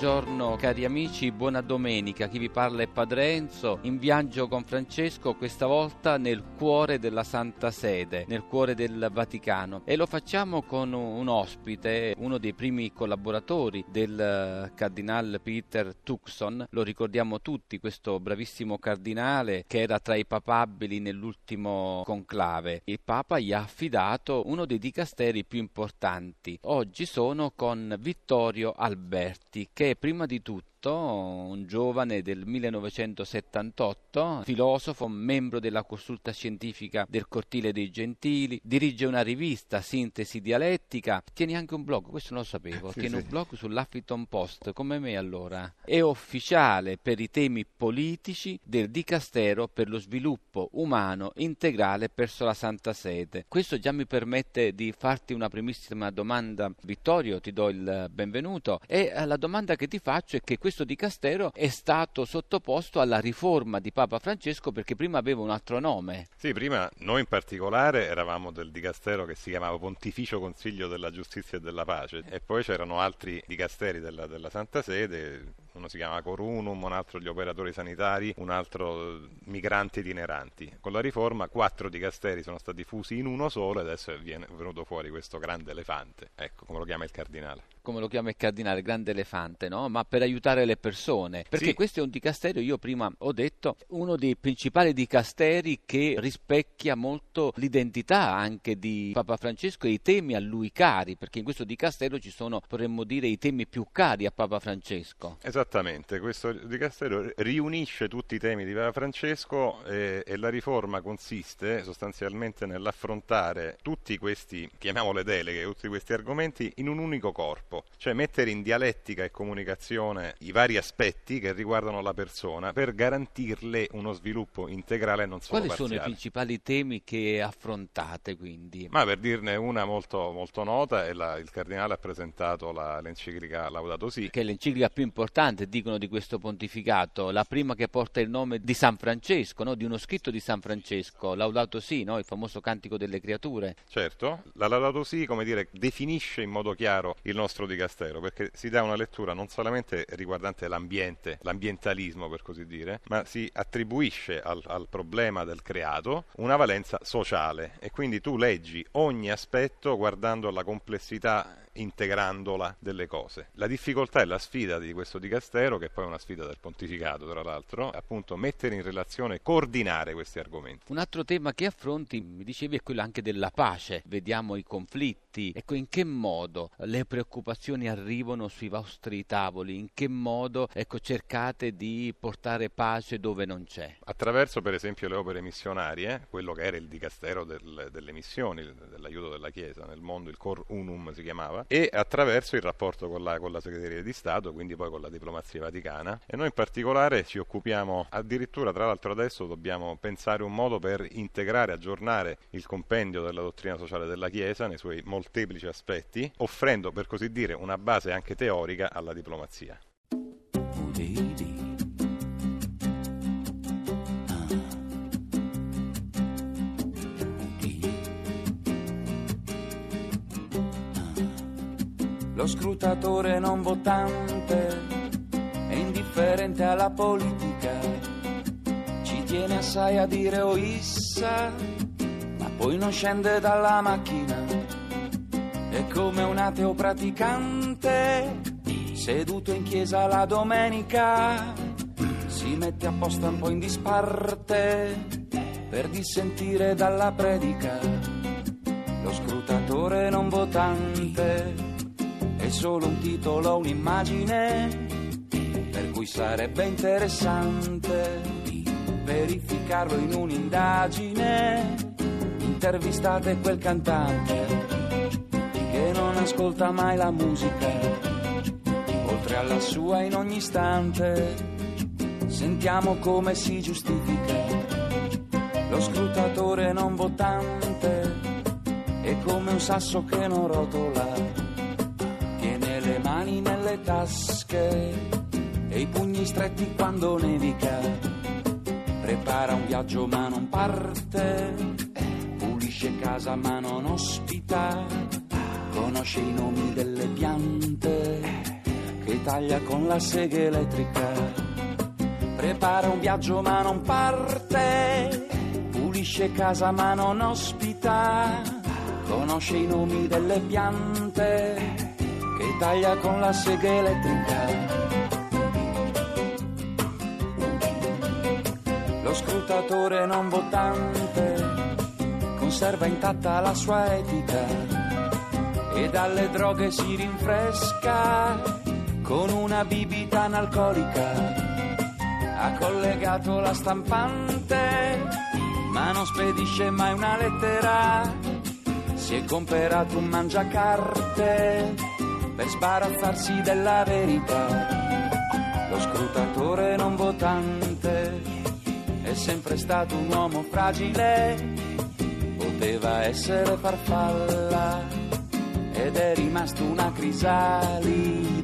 Buongiorno cari amici, buona domenica. Chi vi parla è Padre Enzo, in viaggio con Francesco, questa volta nel cuore della Santa Sede, nel cuore del Vaticano. E lo facciamo con un ospite, uno dei primi collaboratori del eh, cardinale Peter Tucson. Lo ricordiamo tutti, questo bravissimo cardinale che era tra i papabili nell'ultimo conclave. Il Papa gli ha affidato uno dei dicasteri più importanti. Oggi sono con Vittorio Alberti che prima di tutto un giovane del 1978, filosofo, membro della consulta scientifica del Cortile dei Gentili, dirige una rivista, Sintesi Dialettica, tiene anche un blog, questo non lo sapevo, Sì, tiene sì. un blog sull'Huffington Post, come me allora. È ufficiale per i temi politici del Dicastero per lo sviluppo umano integrale verso la Santa Sede. Questo già mi permette di farti una primissima domanda, Vittorio, ti do il benvenuto. E eh, la domanda che ti faccio è che questo dicastero è stato sottoposto alla riforma di Papa Francesco perché prima aveva un altro nome. Sì, prima noi in particolare eravamo del dicastero che si chiamava Pontificio Consiglio della Giustizia e della Pace e poi c'erano altri dicasteri della, della Santa Sede, uno si chiama Corunum, un altro gli operatori sanitari, un altro migranti itineranti. Con la riforma quattro dicasteri sono stati fusi in uno solo e adesso è venuto fuori questo grande elefante, ecco come lo chiama il cardinale. Come lo chiama il cardinale, grande elefante, no? Ma per aiutare le persone. Perché Sì. questo è un dicastero, io prima ho detto, uno dei principali dicasteri che rispecchia molto l'identità anche di Papa Francesco e i temi a lui cari, perché in questo dicastero ci sono, potremmo dire, i temi più cari a Papa Francesco. Esattamente, questo dicastero riunisce tutti i temi di Papa Francesco e, e la riforma consiste sostanzialmente nell'affrontare tutti questi, chiamiamole deleghe, tutti questi argomenti in un unico corpo, cioè mettere in dialettica e comunicazione i vari aspetti che riguardano la persona per garantirle uno sviluppo integrale e non solo Quali sono i parziale. principali temi che affrontate quindi? Ma per dirne una molto, molto nota, la- il cardinale ha presentato la- l'enciclica Laudato Si, che è l'enciclica più importante, dicono, di questo pontificato, la prima che porta il nome di San Francesco, no? di uno scritto di San Francesco, Laudato Si, no? il famoso cantico delle creature. Certo, la Laudato Si, come dire, definisce in modo chiaro il nostro dicastero, perché si dà una lettura non solamente riguardante l'ambiente, l'ambientalismo per così dire, ma si attribuisce al, al problema del creato una valenza sociale. E quindi tu leggi ogni aspetto guardando la complessità integrandola delle cose. La difficoltà e la sfida di questo dicastero, che poi è una sfida del pontificato tra l'altro, è appunto mettere in relazione, coordinare questi argomenti. Un altro tema che affronti, mi dicevi, è quello anche della pace. Vediamo i conflitti. Ecco, in che modo le preoccupazioni arrivano sui vostri tavoli? In che modo, ecco, cercate di portare pace dove non c'è? Attraverso per esempio le opere missionarie, quello che era il dicastero del- delle missioni, dell'aiuto della Chiesa nel mondo, il Cor Unum si chiamava, e attraverso il rapporto con la, con la Segreteria di Stato, quindi poi con la diplomazia vaticana. E noi in particolare ci occupiamo, addirittura tra l'altro adesso dobbiamo pensare un modo per integrare, aggiornare il compendio della dottrina sociale della Chiesa nei suoi molteplici aspetti, offrendo per così dire una base anche teorica alla diplomazia. Lo scrutatore non votante è indifferente alla politica, ci tiene assai a dire o issa, ma poi non scende dalla macchina. È come un ateo praticante, seduto in chiesa la domenica, si mette apposta un po' in disparte per dissentire dalla predica. Lo scrutatore non votante solo un titolo, un'immagine, per cui sarebbe interessante verificarlo in un'indagine. Intervistate quel cantante che non ascolta mai la musica, oltre alla sua in ogni istante. Sentiamo come si giustifica lo scrutatore non votante è come un sasso che non rotola, le mani nelle tasche e i pugni stretti quando nevica. prepara un viaggio ma non parte, pulisce casa ma non ospita, conosce i nomi delle piante che taglia con la sega elettrica. Prepara un viaggio ma non parte, pulisce casa ma non ospita, conosce i nomi delle piante taglia con la sega elettrica. Lo scrutatore non votante conserva intatta la sua etica e dalle droghe si rinfresca con una bibita analcolica. Ha collegato la stampante, ma non spedisce mai una lettera. Si è comperato un mangiacarte per sbarazzarsi della verità. Lo scrutatore non votante è sempre stato un uomo fragile, poteva essere farfalla ed è rimasto una crisalide.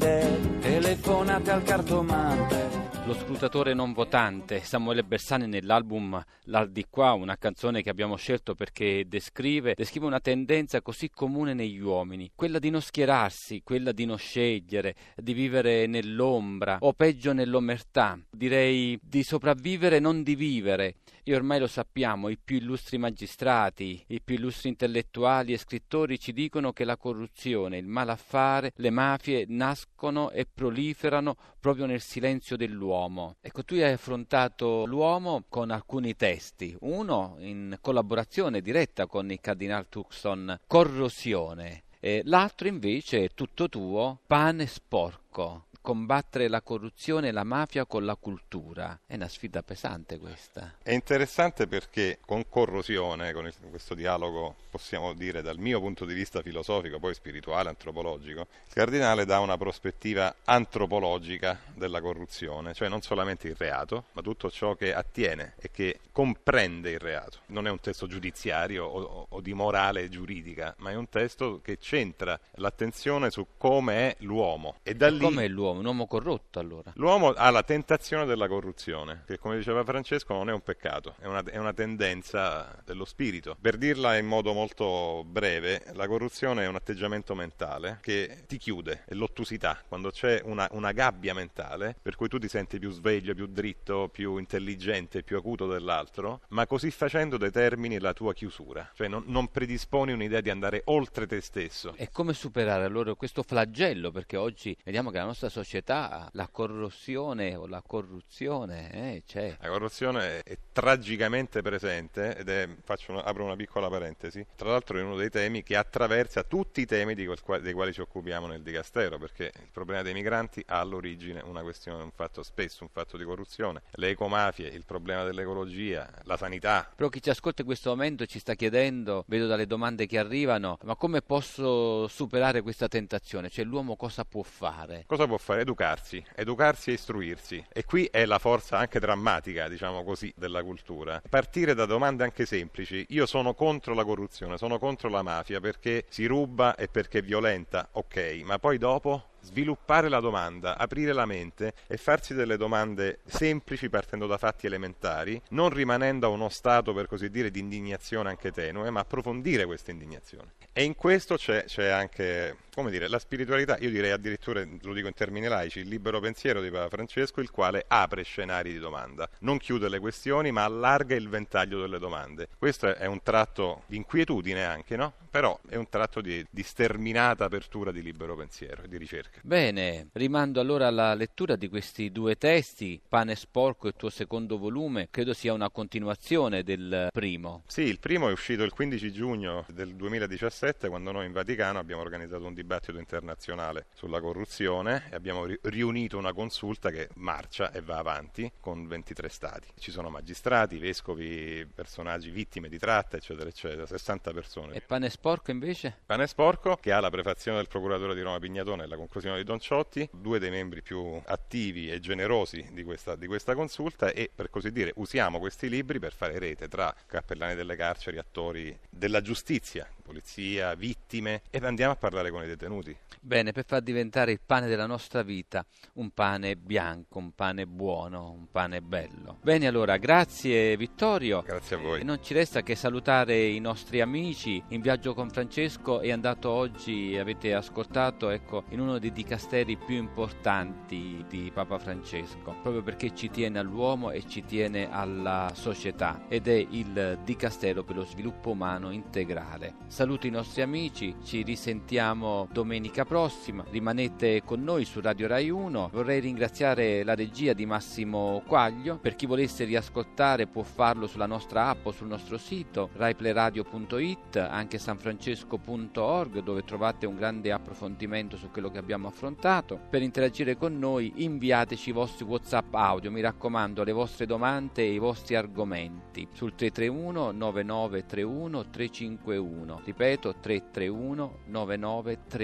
Telefonate al cartomante. Lo scrutatore non votante, Samuele Bersani nell'album L'Al di qua, una canzone che abbiamo scelto perché descrive, descrive una tendenza così comune negli uomini, quella di non schierarsi, quella di non scegliere, di vivere nell'ombra o peggio nell'omertà, direi di sopravvivere non di vivere. E ormai lo sappiamo, i più illustri magistrati, i più illustri intellettuali e scrittori ci dicono che la corruzione, il malaffare, le mafie nascono e proliferano proprio nel silenzio dell'uomo. Ecco, tu hai affrontato l'uomo con alcuni testi, uno in collaborazione diretta con il Cardinal Tucson, Corrosione, e l'altro invece è tutto tuo, Pane sporco combattere la corruzione e la mafia con la cultura. È una sfida pesante questa. È interessante perché con corrosione, con il, questo dialogo, possiamo dire dal mio punto di vista filosofico, poi spirituale, antropologico, il cardinale dà una prospettiva antropologica della corruzione, cioè non solamente il reato, ma tutto ciò che attiene e che comprende il reato. Non è un testo giudiziario o, o di morale giuridica, ma è un testo che centra l'attenzione su come è l'uomo. E da lì... Come è l'uomo? Un uomo corrotto allora? L'uomo ha la tentazione della corruzione, che come diceva Francesco non è un peccato, è una, è una tendenza dello spirito. Per dirla in modo molto breve, la corruzione è un atteggiamento mentale che ti chiude, è l'ottusità, quando c'è una, una gabbia mentale per cui tu ti senti più sveglio, più dritto, più intelligente, più acuto dell'altro, ma così facendo determini la tua chiusura, cioè non, non predisponi un'idea di andare oltre te stesso. E come superare allora questo flagello? Perché oggi vediamo che la nostra società la corruzione o la corruzione eh, c'è. La corruzione è tragicamente presente ed è, una, apro una piccola parentesi, tra l'altro è uno dei temi che attraversa tutti i temi dei quali ci occupiamo nel Dicastero, perché il problema dei migranti ha all'origine una questione, un fatto spesso, un fatto di corruzione, le ecomafie, il problema dell'ecologia, la sanità. Però chi ci ascolta in questo momento ci sta chiedendo, vedo dalle domande che arrivano, ma come posso superare questa tentazione? Cioè l'uomo cosa può fare? Cosa può fare? Educarsi, educarsi e istruirsi. E qui è la forza anche drammatica, diciamo così, della cultura. Partire da domande anche semplici. Io sono contro la corruzione, sono contro la mafia perché si ruba e perché è violenta, ok, ma poi dopo sviluppare la domanda, aprire la mente e farsi delle domande semplici partendo da fatti elementari, non rimanendo a uno stato per così dire di indignazione anche tenue, ma approfondire questa indignazione. E in questo c'è, c'è anche, come dire, la spiritualità, io direi addirittura, lo dico in termini laici, il libero pensiero di Papa Francesco, il quale apre scenari di domanda, non chiude le questioni, ma allarga il ventaglio delle domande. Questo è un tratto di inquietudine anche, no? Però è un tratto di, di sterminata apertura di libero pensiero e di ricerca. Bene, rimando allora alla lettura di questi due testi, Pane sporco e il tuo secondo volume, credo sia una continuazione del primo. Sì, il primo è uscito il 15 giugno del 2017 quando noi in Vaticano abbiamo organizzato un dibattito internazionale sulla corruzione e abbiamo ri- riunito una consulta che marcia e va avanti con 23 stati. Ci sono magistrati, vescovi, personaggi vittime di tratta, eccetera, eccetera, 60 persone. E Pane sporco invece? Pane sporco che ha la prefazione del procuratore di Roma Pignatone e la conclusione di Don Ciotti, due dei membri più attivi e generosi di questa, di questa consulta e per così dire usiamo questi libri per fare rete tra cappellani delle carceri, attori della giustizia, polizia, vittime e andiamo a parlare con i detenuti. Bene, per far diventare il pane della nostra vita un pane bianco, un pane buono, un pane bello. Bene, allora, grazie Vittorio. Grazie a voi. E non ci resta che salutare i nostri amici. In viaggio con Francesco è andato oggi, avete ascoltato, ecco, in uno dei dicasteri più importanti di Papa Francesco, proprio perché ci tiene all'uomo e ci tiene alla società ed è il dicastero per lo sviluppo umano integrale. Saluto i nostri amici, ci risentiamo domenica prossima. Rimanete con noi su Radio Rai 1. Vorrei ringraziare la regia di Massimo Quaglio. Per chi volesse riascoltare può farlo sulla nostra app o sul nostro sito raiplayradio.it, anche sanfrancesco.org dove trovate un grande approfondimento su quello che abbiamo affrontato. Per interagire con noi inviateci i vostri WhatsApp audio, mi raccomando, le vostre domande e i vostri argomenti sul 331 9931 351. Ripeto 331 9931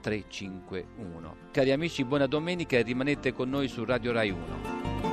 351. Cari amici, buona domenica e rimanete con noi su Radio Rai 1.